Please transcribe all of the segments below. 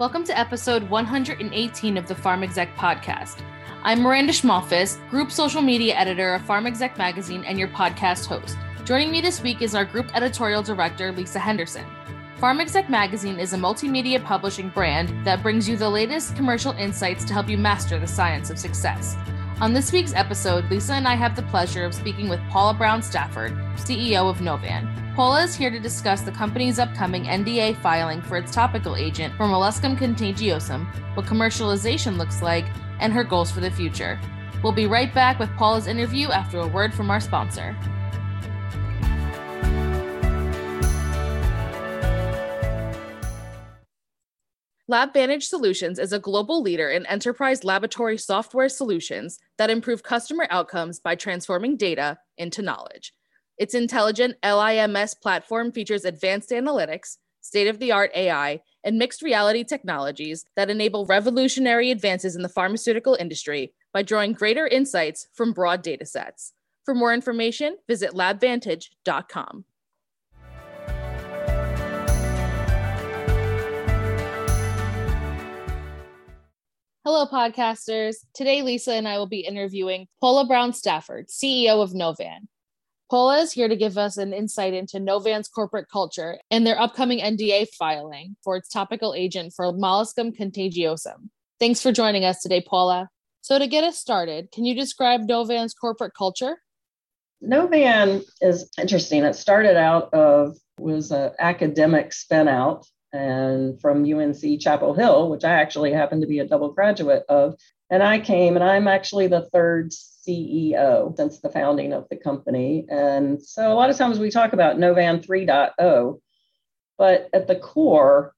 Welcome to episode 118 of the Pharm Exec podcast. I'm Miranda Schmalfus, group social media editor of Pharm Exec magazine and your podcast host. Joining me this week is our group editorial director, Lisa Henderson. Pharm Exec magazine is a multimedia publishing brand that brings you the latest commercial insights to help you master the science of success. On this week's episode, Lisa and I have the pleasure of speaking with Paula Brown Stafford, CEO of Novan. Paula is here to discuss the company's upcoming NDA filing for its topical agent for molluscum contagiosum, what commercialization looks like, and her goals for the future. We'll be right back with Paula's interview after a word from our sponsor. LabVantage Solutions is a global leader in enterprise laboratory software solutions that improve customer outcomes by transforming data into knowledge. Its intelligent LIMS platform features advanced analytics, state of the art AI, and mixed reality technologies that enable revolutionary advances in the pharmaceutical industry by drawing greater insights from broad data sets. For more information, visit labvantage.com. Hello, podcasters. Today, Lisa and I will be interviewing Paula Brown Stafford, CEO of Novan. Paula is here to give us an insight into Novan's corporate culture and their upcoming NDA filing for its topical agent for molluscum contagiosum. Thanks for joining us today, Paula. So, to get us started, can you describe Novan's corporate culture? Novan is interesting. It started out of was an academic spin out and from UNC Chapel Hill, which I actually happen to be a double graduate of. And I came, and I'm actually the third CEO since the founding of the company. And so a lot of times we talk about Novan 3.0, but at the core,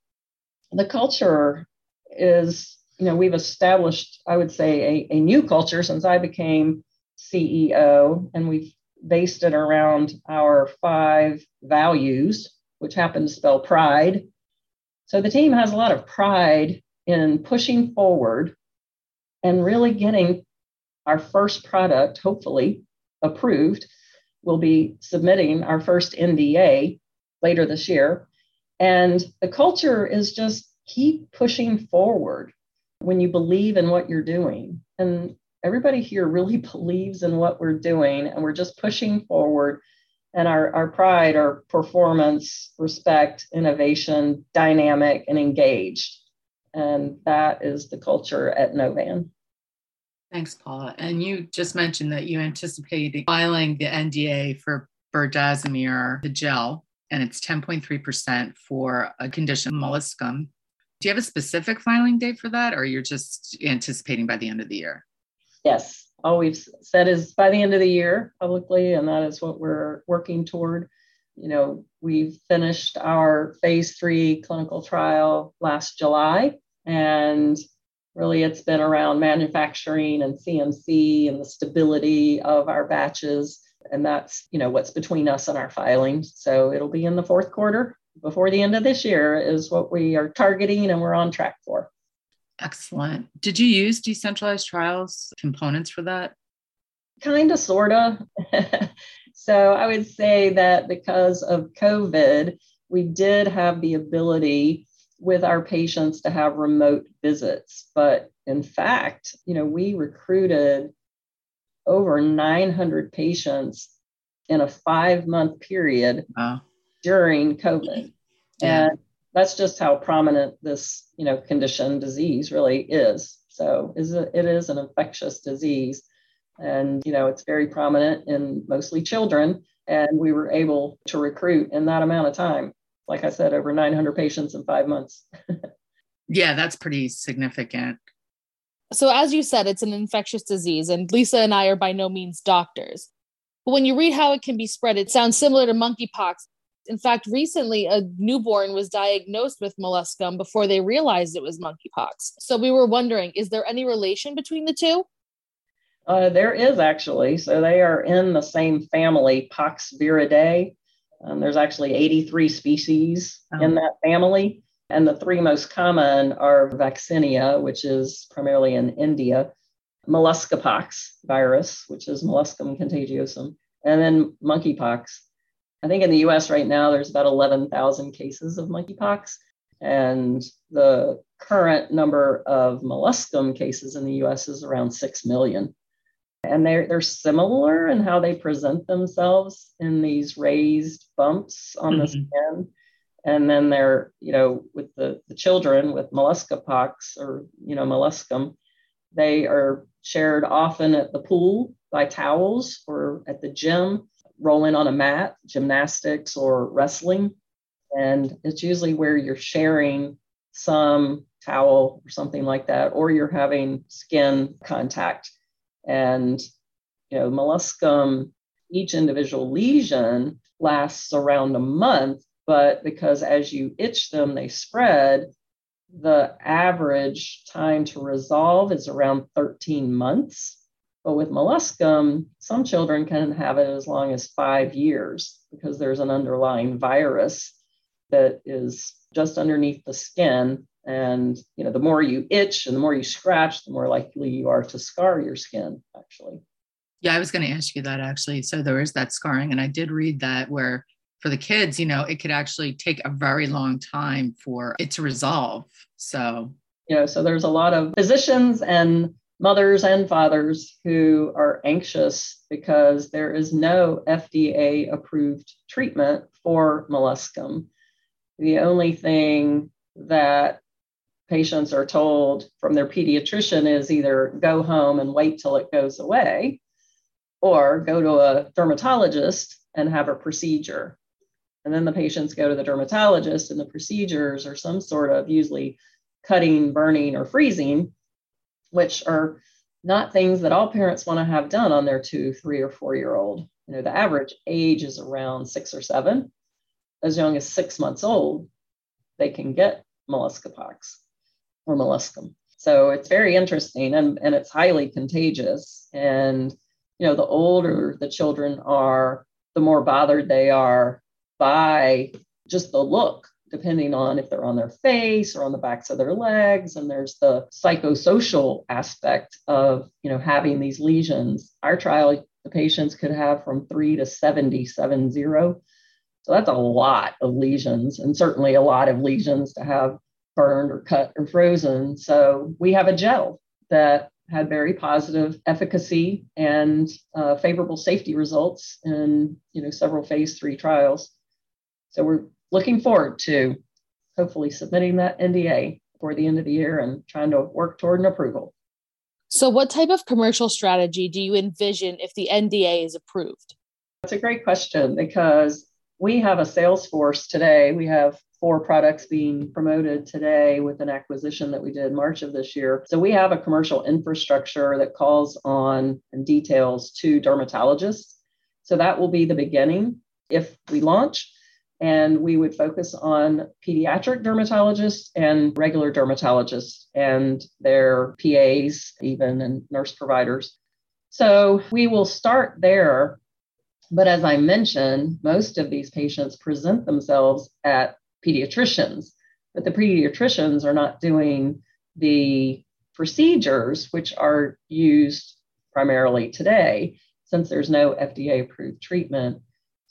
the culture is, you know, we've established, I would say, a, a new culture since I became CEO, and we've based it around our five values, which happen to spell pride. So the team has a lot of pride in pushing forward and really getting our first product, hopefully approved. We'll be submitting our first NDA later this year. And the culture is just keep pushing forward when you believe in what you're doing. And everybody here really believes in what we're doing, and we're just pushing forward. And our, our pride, our performance, respect, innovation, dynamic, and engaged. And that is the culture at Novan. Thanks, Paula. And you just mentioned that you anticipate filing the NDA for berdazimer, the gel, and it's 10.3% for a condition molluscum. Do you have a specific filing date for that, or you're just anticipating by the end of the year? Yes, all we've said is by the end of the year publicly, and that is what we're working toward. You know, we've finished our phase three clinical trial last July, and really it's been around manufacturing and CMC and the stability of our batches. And that's, you know, what's between us and our filing. So it'll be in the fourth quarter before the end of this year is what we are targeting and we're on track for. Excellent. Did you use decentralized trials components for that? Kind of, sort of. so I would say that because of COVID, we did have the ability with our patients to have remote visits. But in fact, you know, we recruited over 900 patients in a five month period wow. during COVID. Yeah. And that's just how prominent this, you know, condition disease really is. So is it, it is an infectious disease. And, you know, it's very prominent in mostly children. And we were able to recruit in that amount of time like I said, over 900 patients in five months. yeah, that's pretty significant. So, as you said, it's an infectious disease, and Lisa and I are by no means doctors. But when you read how it can be spread, it sounds similar to monkeypox. In fact, recently a newborn was diagnosed with molluscum before they realized it was monkeypox. So we were wondering, is there any relation between the two? Uh, there is actually. So they are in the same family, Poxviridae. Um, there's actually 83 species oh. in that family. And the three most common are vaccinia, which is primarily in India, molluscopox virus, which is molluscum contagiosum, and then monkeypox. I think in the US right now, there's about 11,000 cases of monkeypox. And the current number of molluscum cases in the US is around 6 million. And they're, they're similar in how they present themselves in these raised bumps on mm-hmm. the skin. And then they're, you know, with the, the children with mollusca pox or, you know, molluscum, they are shared often at the pool by towels or at the gym, rolling on a mat, gymnastics or wrestling. And it's usually where you're sharing some towel or something like that, or you're having skin contact. And, you know, molluscum, each individual lesion lasts around a month, but because as you itch them, they spread, the average time to resolve is around 13 months. But with molluscum, some children can have it as long as five years because there's an underlying virus that is just underneath the skin. And you know, the more you itch and the more you scratch, the more likely you are to scar your skin, actually. Yeah, I was going to ask you that actually. So there is that scarring, and I did read that where for the kids, you know, it could actually take a very long time for it to resolve. So, you know, so there's a lot of physicians and mothers and fathers who are anxious because there is no FDA approved treatment for molluscum. The only thing that patients are told from their pediatrician is either go home and wait till it goes away or go to a dermatologist and have a procedure. And then the patients go to the dermatologist, and the procedures are some sort of usually cutting, burning, or freezing, which are not things that all parents want to have done on their two, three, or four year old. You know, the average age is around six or seven. As young as six months old, they can get molluscopox or molluscum. So it's very interesting and, and it's highly contagious. And, you know, the older the children are, the more bothered they are by just the look, depending on if they're on their face or on the backs of their legs. And there's the psychosocial aspect of, you know, having these lesions. Our trial, the patients could have from three to 70, seven zero. So that's a lot of lesions, and certainly a lot of lesions to have burned or cut or frozen. So we have a gel that had very positive efficacy and uh, favorable safety results in you know several phase three trials. So we're looking forward to hopefully submitting that NDA for the end of the year and trying to work toward an approval. So, what type of commercial strategy do you envision if the NDA is approved? That's a great question because we have a sales force today. We have four products being promoted today with an acquisition that we did March of this year. So we have a commercial infrastructure that calls on and details to dermatologists. So that will be the beginning if we launch and we would focus on pediatric dermatologists and regular dermatologists and their PAs, even and nurse providers. So we will start there. But as I mentioned, most of these patients present themselves at pediatricians, but the pediatricians are not doing the procedures which are used primarily today since there's no FDA approved treatment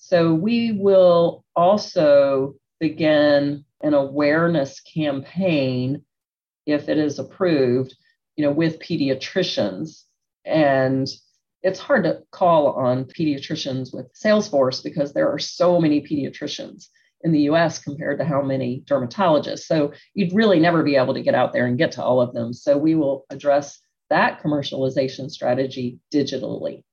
so we will also begin an awareness campaign if it is approved, you know, with pediatricians. And it's hard to call on pediatricians with Salesforce because there are so many pediatricians in the US compared to how many dermatologists. So you'd really never be able to get out there and get to all of them. So we will address that commercialization strategy digitally.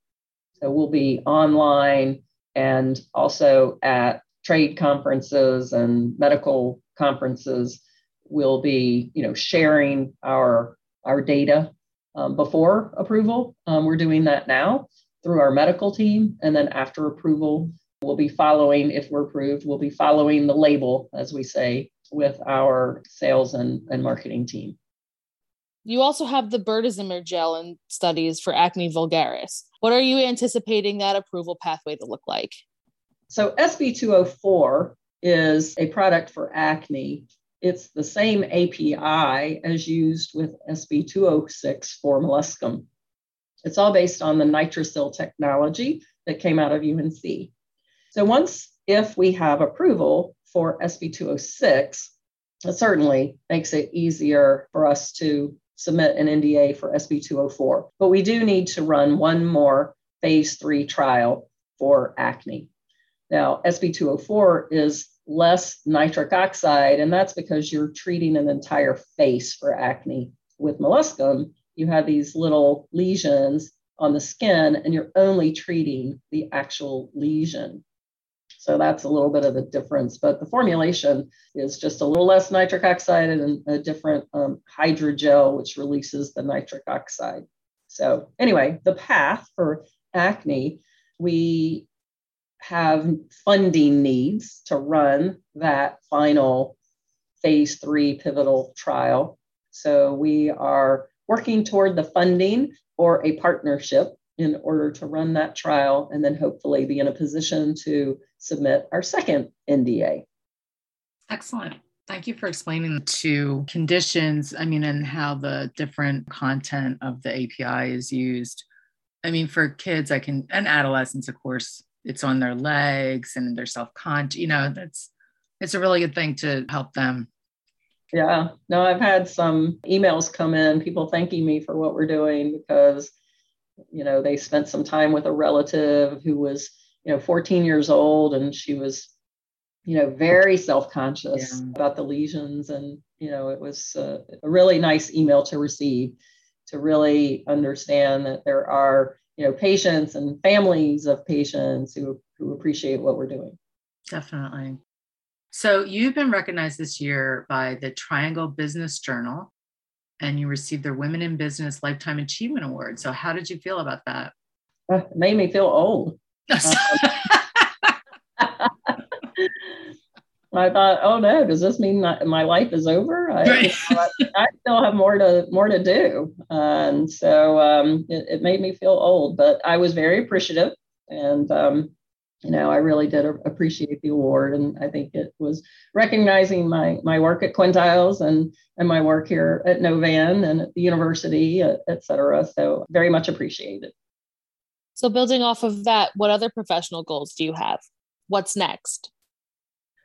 So we'll be online and also at trade conferences and medical conferences we'll be you know sharing our our data um, before approval. Um, we're doing that now through our medical team and then after approval we'll be following if we're approved we'll be following the label as we say with our sales and, and marketing team you also have the berdazimer gel in studies for acne vulgaris. What are you anticipating that approval pathway to look like? So, SB204 is a product for acne. It's the same API as used with SB206 for molluscum. It's all based on the Nitricil technology that came out of UNC. So, once if we have approval for SB206, it certainly makes it easier for us to submit an NDA for SB204. But we do need to run one more phase three trial for acne. Now, SB204 is less nitric oxide, and that's because you're treating an entire face for acne. With molluscum, you have these little lesions on the skin, and you're only treating the actual lesion. So that's a little bit of the difference. But the formulation is just a little less nitric oxide and a different um, hydrogel, which releases the nitric oxide. So, anyway, the path for acne, we have funding needs to run that final phase three pivotal trial. So, we are working toward the funding or a partnership in order to run that trial and then hopefully be in a position to submit our second NDA. Excellent. Thank you for explaining the two conditions, I mean, and how the different content of the API is used. I mean, for kids, I can, and adolescents, of course, it's on their legs and they're self conscious, you know, that's, it's a really good thing to help them. Yeah, no, I've had some emails come in, people thanking me for what we're doing because you know they spent some time with a relative who was you know 14 years old and she was you know very self-conscious yeah. about the lesions and you know it was a, a really nice email to receive to really understand that there are you know patients and families of patients who who appreciate what we're doing definitely so you've been recognized this year by the triangle business journal and you received their Women in Business Lifetime Achievement Award. So, how did you feel about that? Uh, it made me feel old. I thought, oh no, does this mean my life is over? I, right. I, still have more to more to do, and so um, it, it, made me feel old. But I was very appreciative, and um, you know, I really did appreciate the award, and I think it was recognizing my my work at Quintiles and and my work here at Novan and at the university, et cetera. So very much appreciated. So building off of that, what other professional goals do you have? What's next?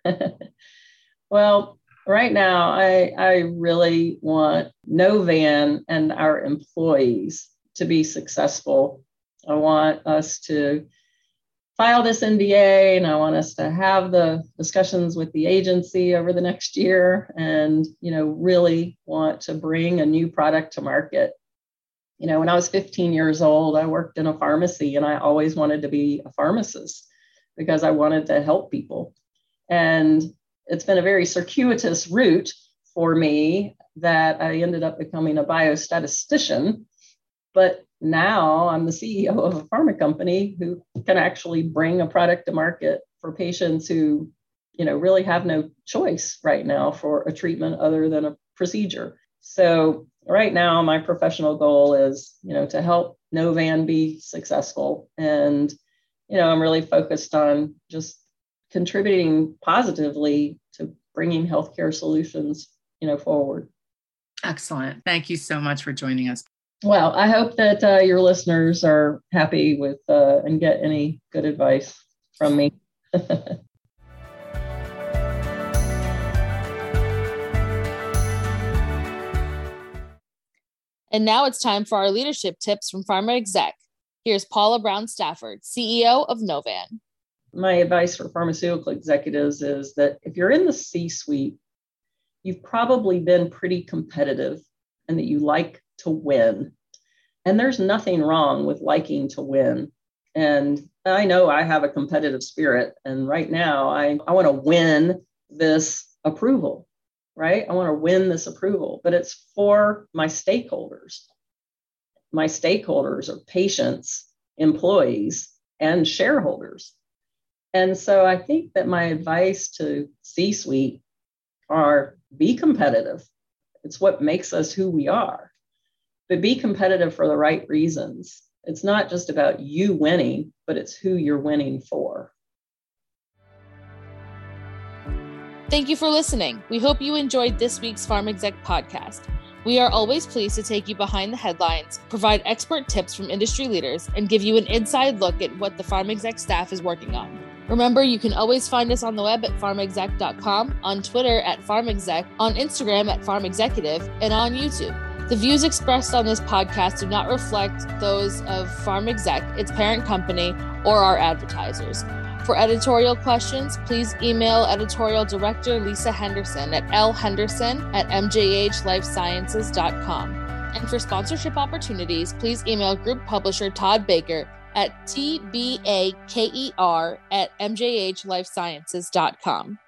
well, right now, I I really want Novan and our employees to be successful. I want us to file this NDA and I want us to have the discussions with the agency over the next year and, you know, really want to bring a new product to market. You know, when I was 15 years old, I worked in a pharmacy and I always wanted to be a pharmacist because I wanted to help people. And it's been a very circuitous route for me that I ended up becoming a biostatistician. But now I'm the CEO of a pharma company who can actually bring a product to market for patients who, you know, really have no choice right now for a treatment other than a procedure. So right now my professional goal is, you know, to help Novan be successful. And, you know, I'm really focused on just contributing positively to bringing healthcare solutions, you know, forward. Excellent. Thank you so much for joining us. Well, I hope that uh, your listeners are happy with uh, and get any good advice from me. and now it's time for our leadership tips from Pharm Exec. Here's Paula Brown Stafford, CEO of Novan. My advice for pharmaceutical executives is that if you're in the C suite, you've probably been pretty competitive and that you like to win. And there's nothing wrong with liking to win. And I know I have a competitive spirit. And right now, I, I want to win this approval, right? I want to win this approval, but it's for my stakeholders. My stakeholders are patients, employees, and shareholders. And so I think that my advice to C suite are be competitive. It's what makes us who we are but be competitive for the right reasons. It's not just about you winning, but it's who you're winning for. Thank you for listening. We hope you enjoyed this week's Pharm Exec podcast. We are always pleased to take you behind the headlines, provide expert tips from industry leaders, and give you an inside look at what the Pharm Exec staff is working on. Remember, you can always find us on the web at pharmexec.com, on Twitter at farmexec, on Instagram at pharmexecutive, and on YouTube. The views expressed on this podcast do not reflect those of Pharm Exec, its parent company, or our advertisers. For editorial questions, please email editorial director Lisa Henderson at lhenderson at mjhlifesciences.com. And for sponsorship opportunities, please email group publisher Todd Baker at tbaker at mjhlifesciences.com.